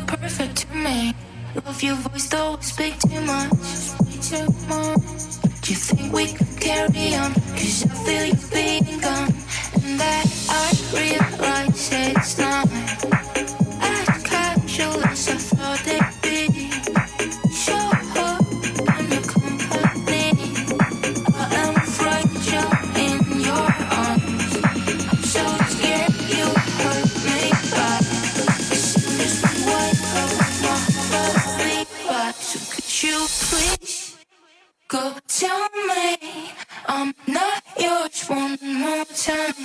you're perfect to me. Love your voice, though I speak too much. Too much. Do you think we could carry on? Cause I feel you being gone. And that I realize it's not as casual as I thought it'd be. Sure. Tell me I'm not yours one more time.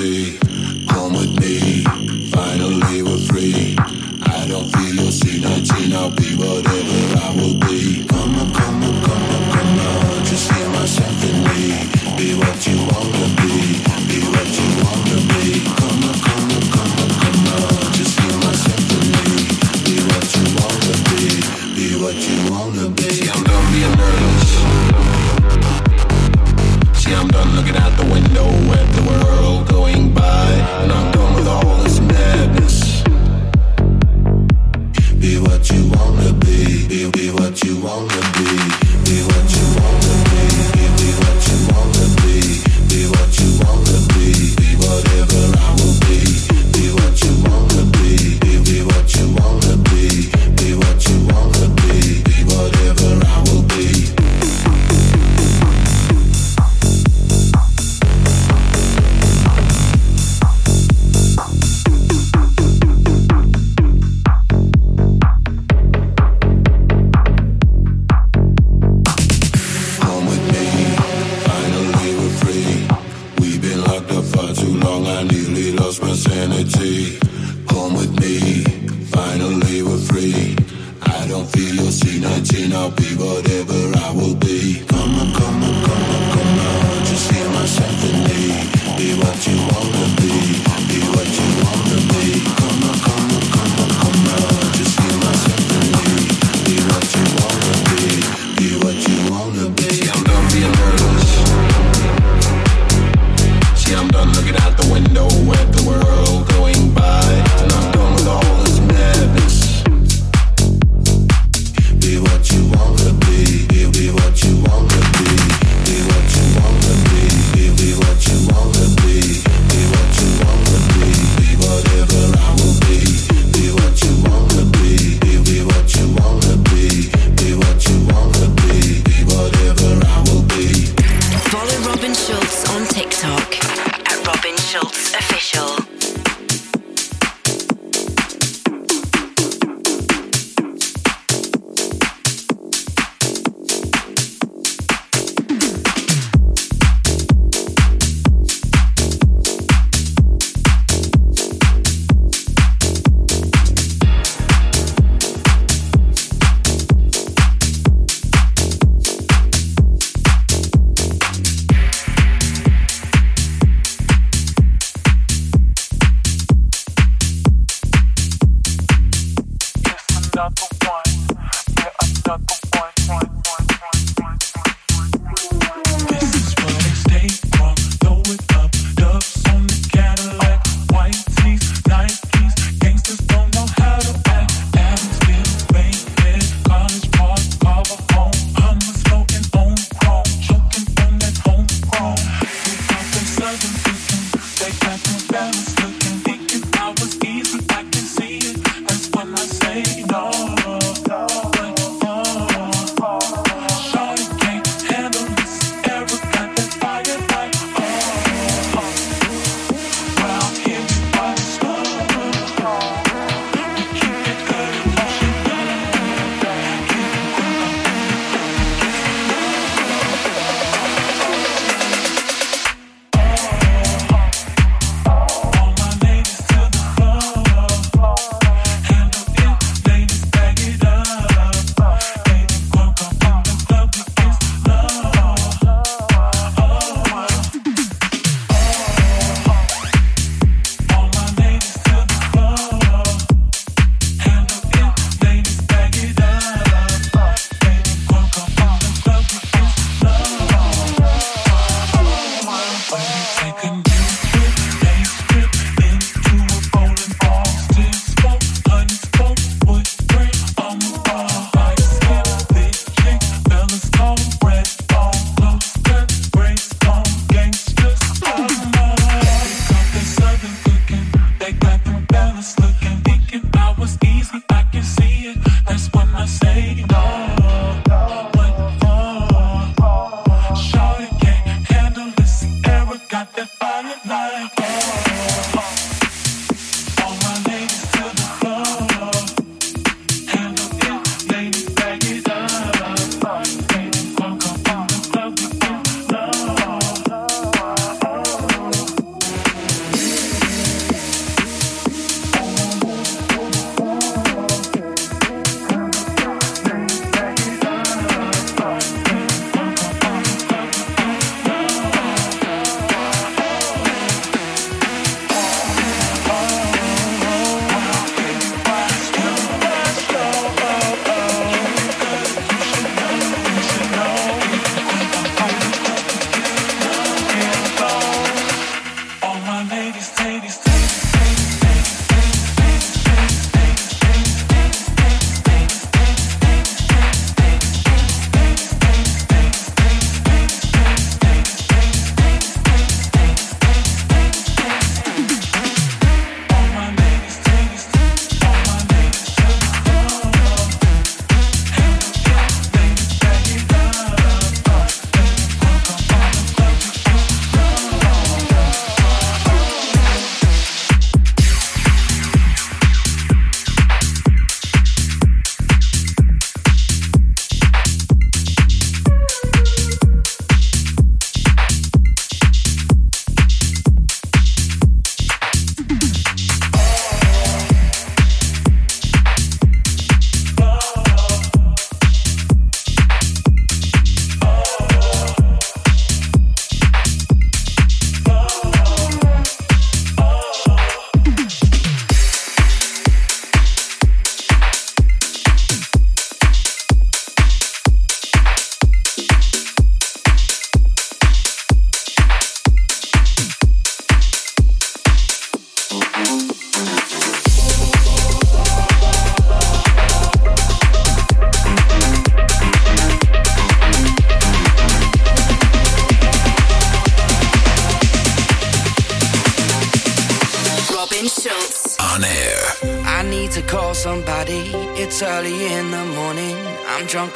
Sanity.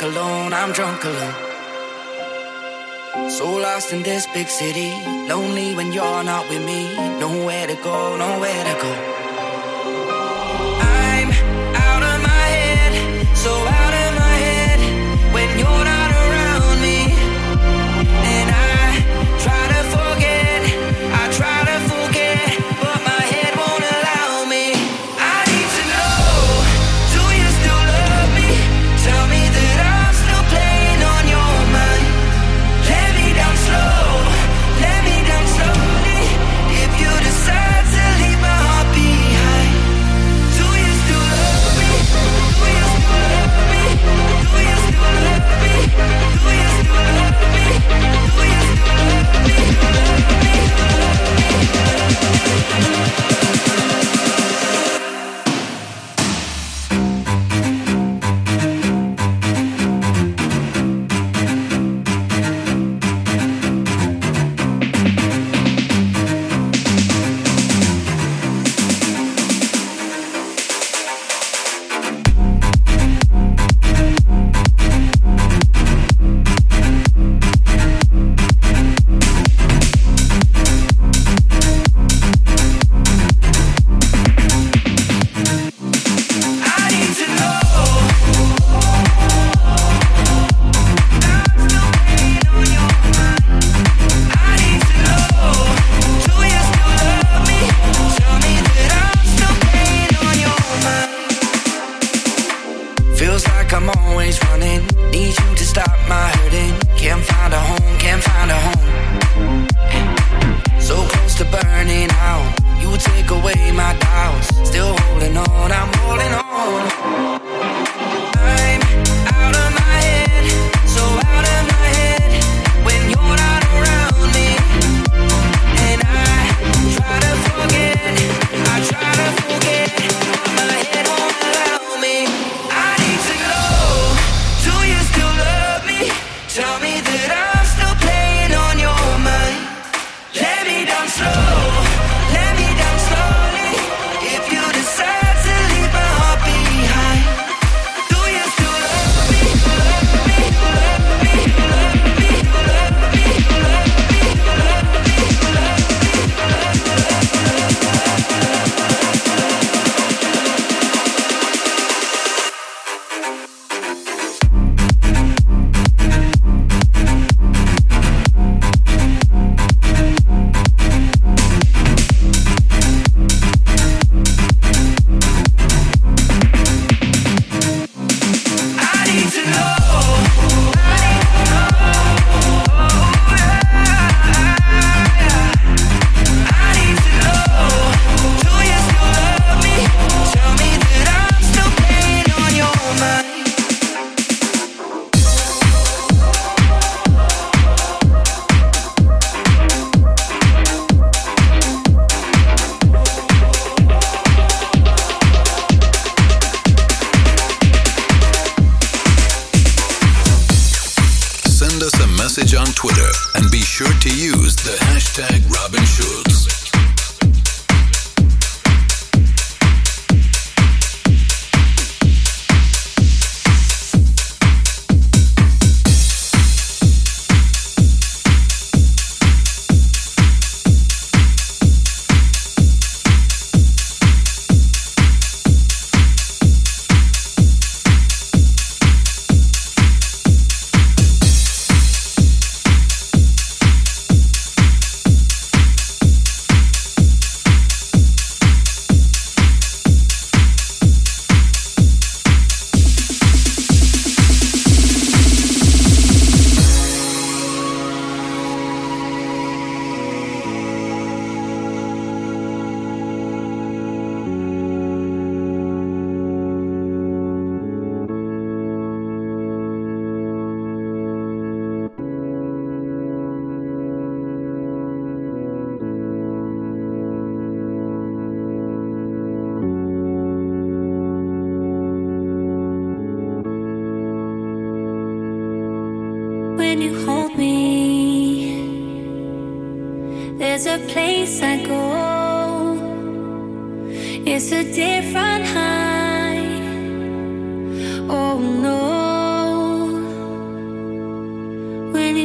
alone, I'm drunk alone. So lost in this big city, lonely when you're not with me. Nowhere to go, nowhere to go. I'm out of my head, so out of my head when you're not.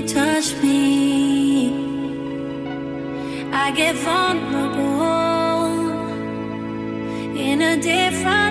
touch me, I get vulnerable in a different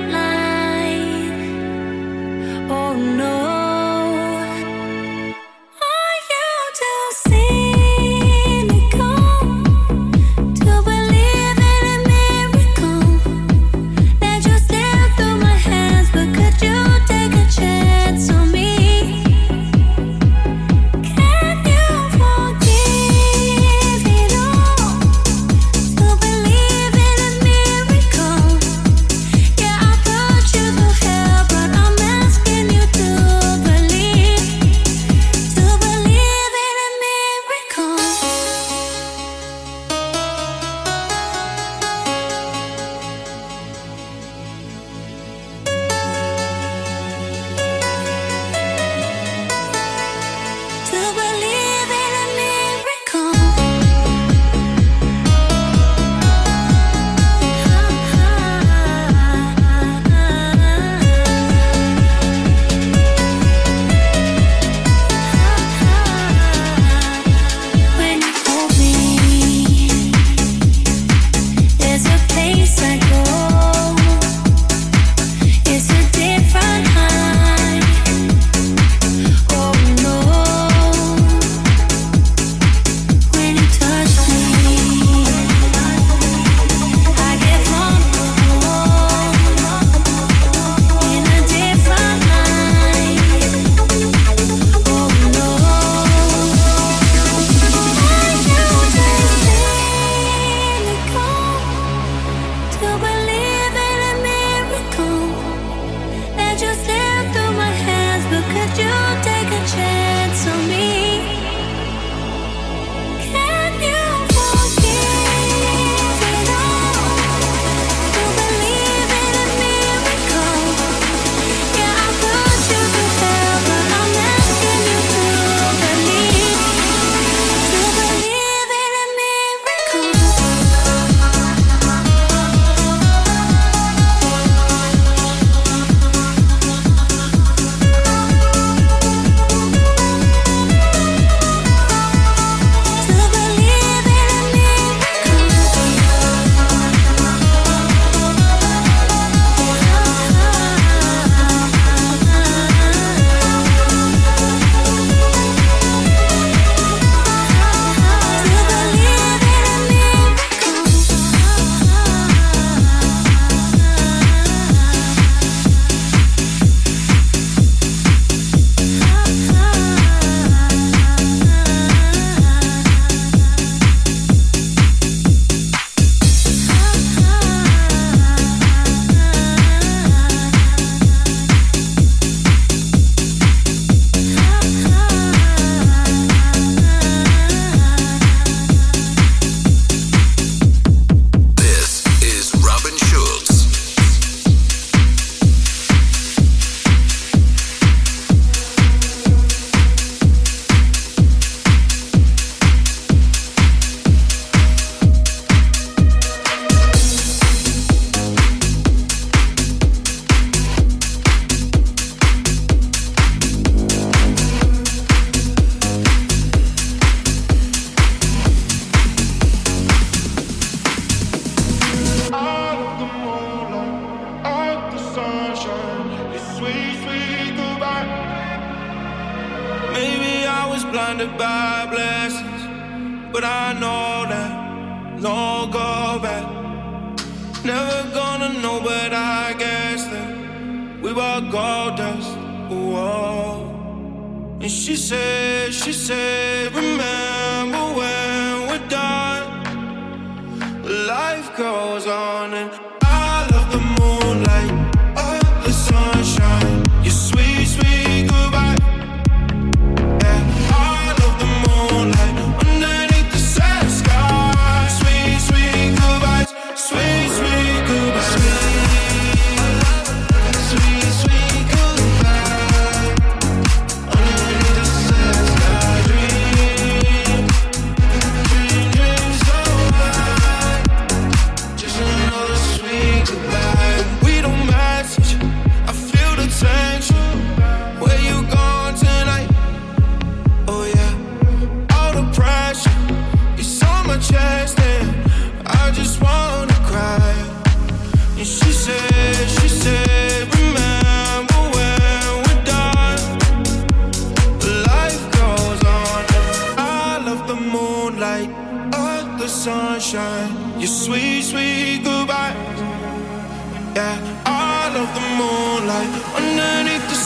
She said, she said.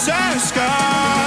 se.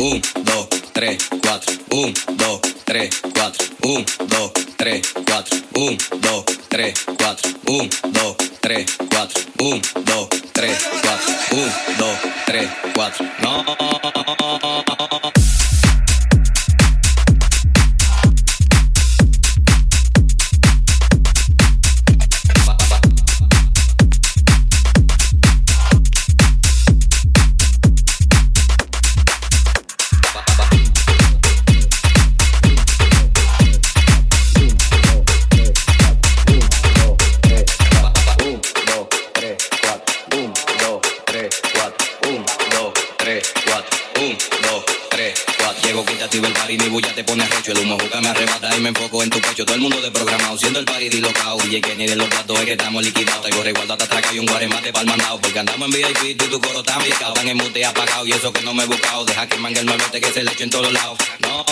1, 2, 3, 4. 1, 2, 3, 4. 1, 2, 3, 4. 1, 2, 3, 4. 1, 2, 3, 4. 1, 2, 3, 4. 1, 2, 3, 4. No. Bulla te pone recho. El humo juca me arrebata y me enfoco en tu pecho. Todo el mundo de programado, siendo el party dislocado. Y que ni de los platos es que estamos liquidados. Traigo resguardo hasta atrás y un guaremate pa'l mandado. Porque andamos en VIP y tu coro está picado. Están en mute apagado y eso que no me he buscado. Deja que mangue el nuevete que se le eche en todos lados. No.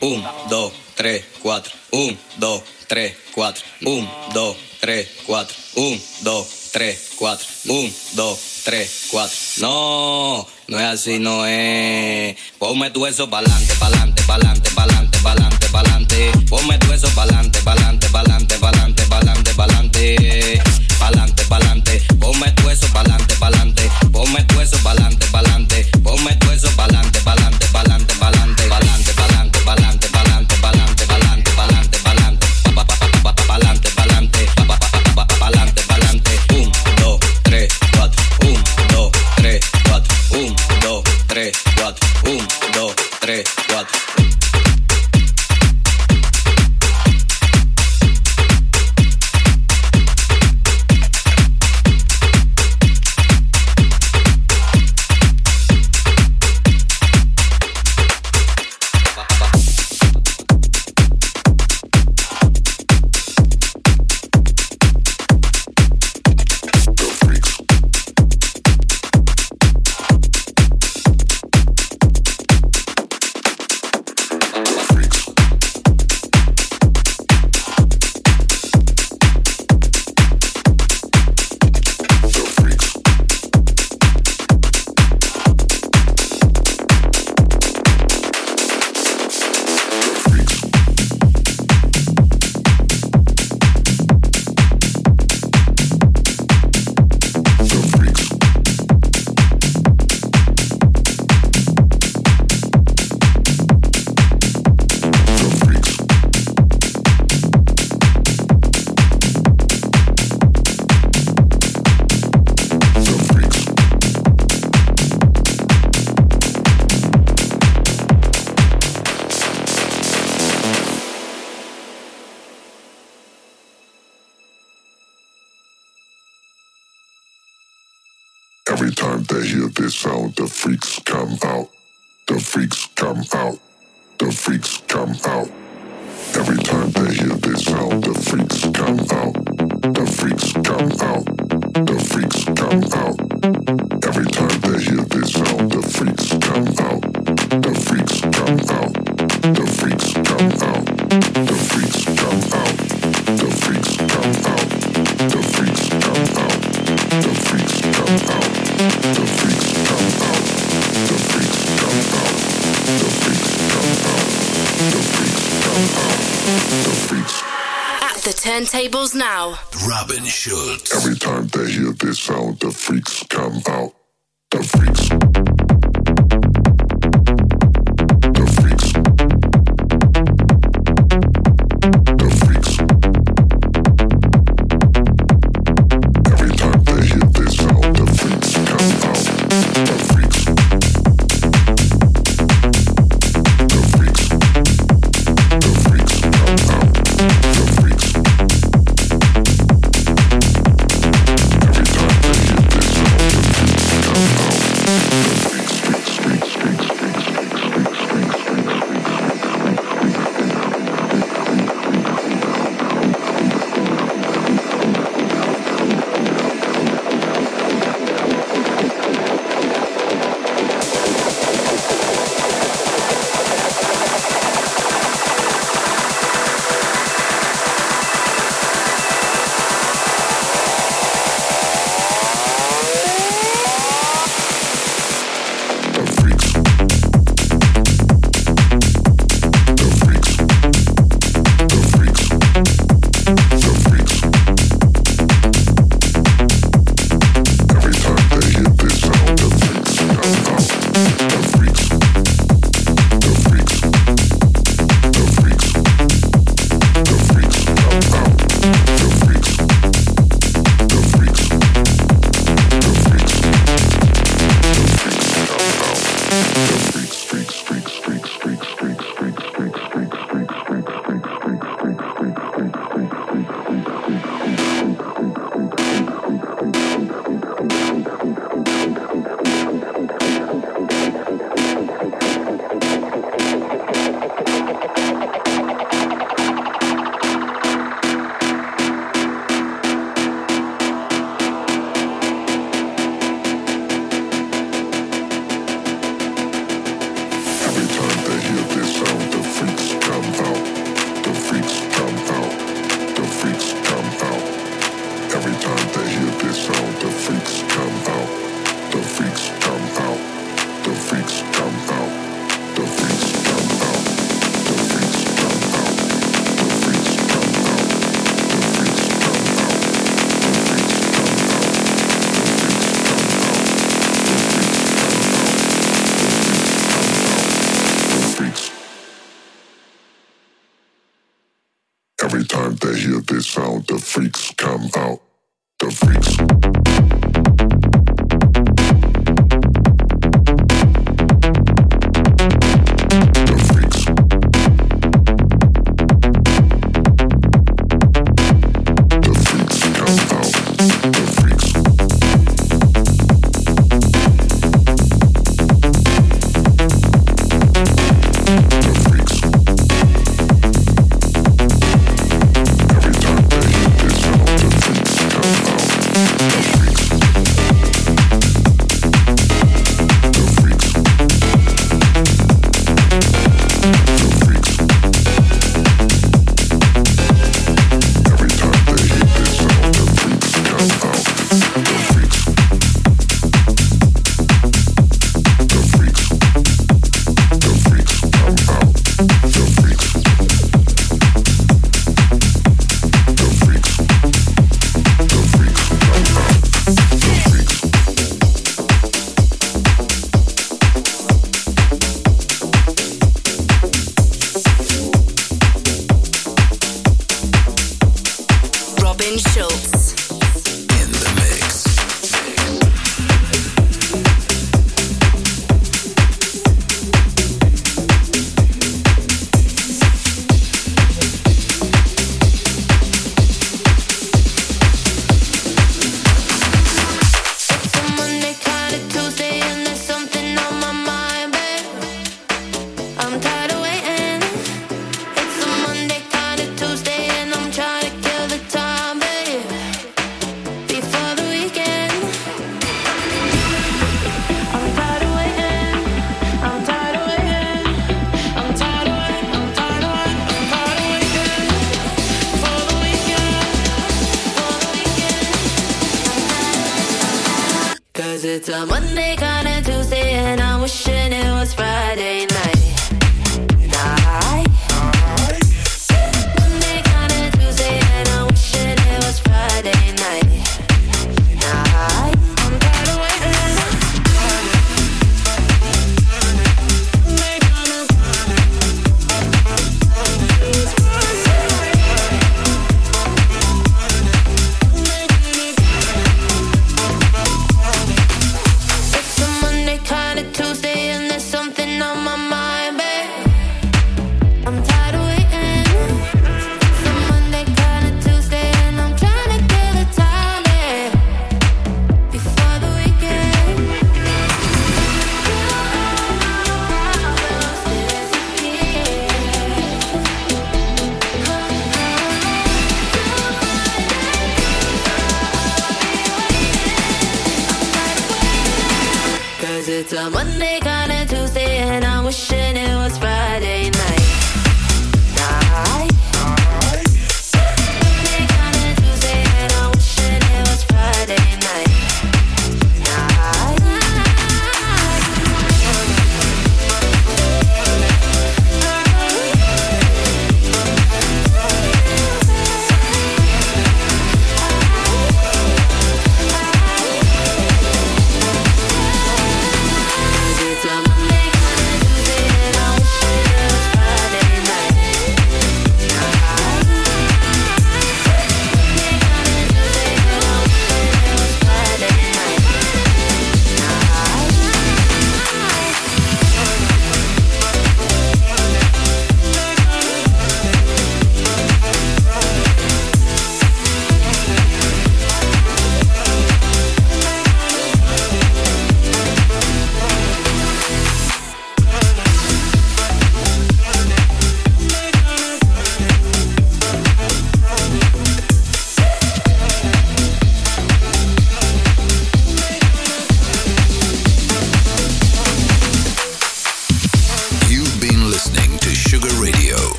Un, dos, tres, cuatro. Un, dos, tres, cuatro. Un, dos, tres, cuatro. Un, dos, 3, 4. 1, 2, 3, 4. No, no es así, no es. Ponme tu eso pa'lante, pa'lante, pa'lante, pa'lante, pa'lante, pa'lante. Ponme tu eso pa'lante, pa'lante, pa'lante, pa'lante, pa'lante, pa'lante. Pa'lante, pa'lante. Ponme tu eso pa'lante, pa'lante. Ponme tu eso pa'lante, pa'lante. Ponme tu eso pa'lante, pa'lante, pa'lante, pa'lante, pa'lante, pa'lante, pa'lante. At the turntables now. Robin Schulz. Every time they hear this sound, the freaks come out. The freaks.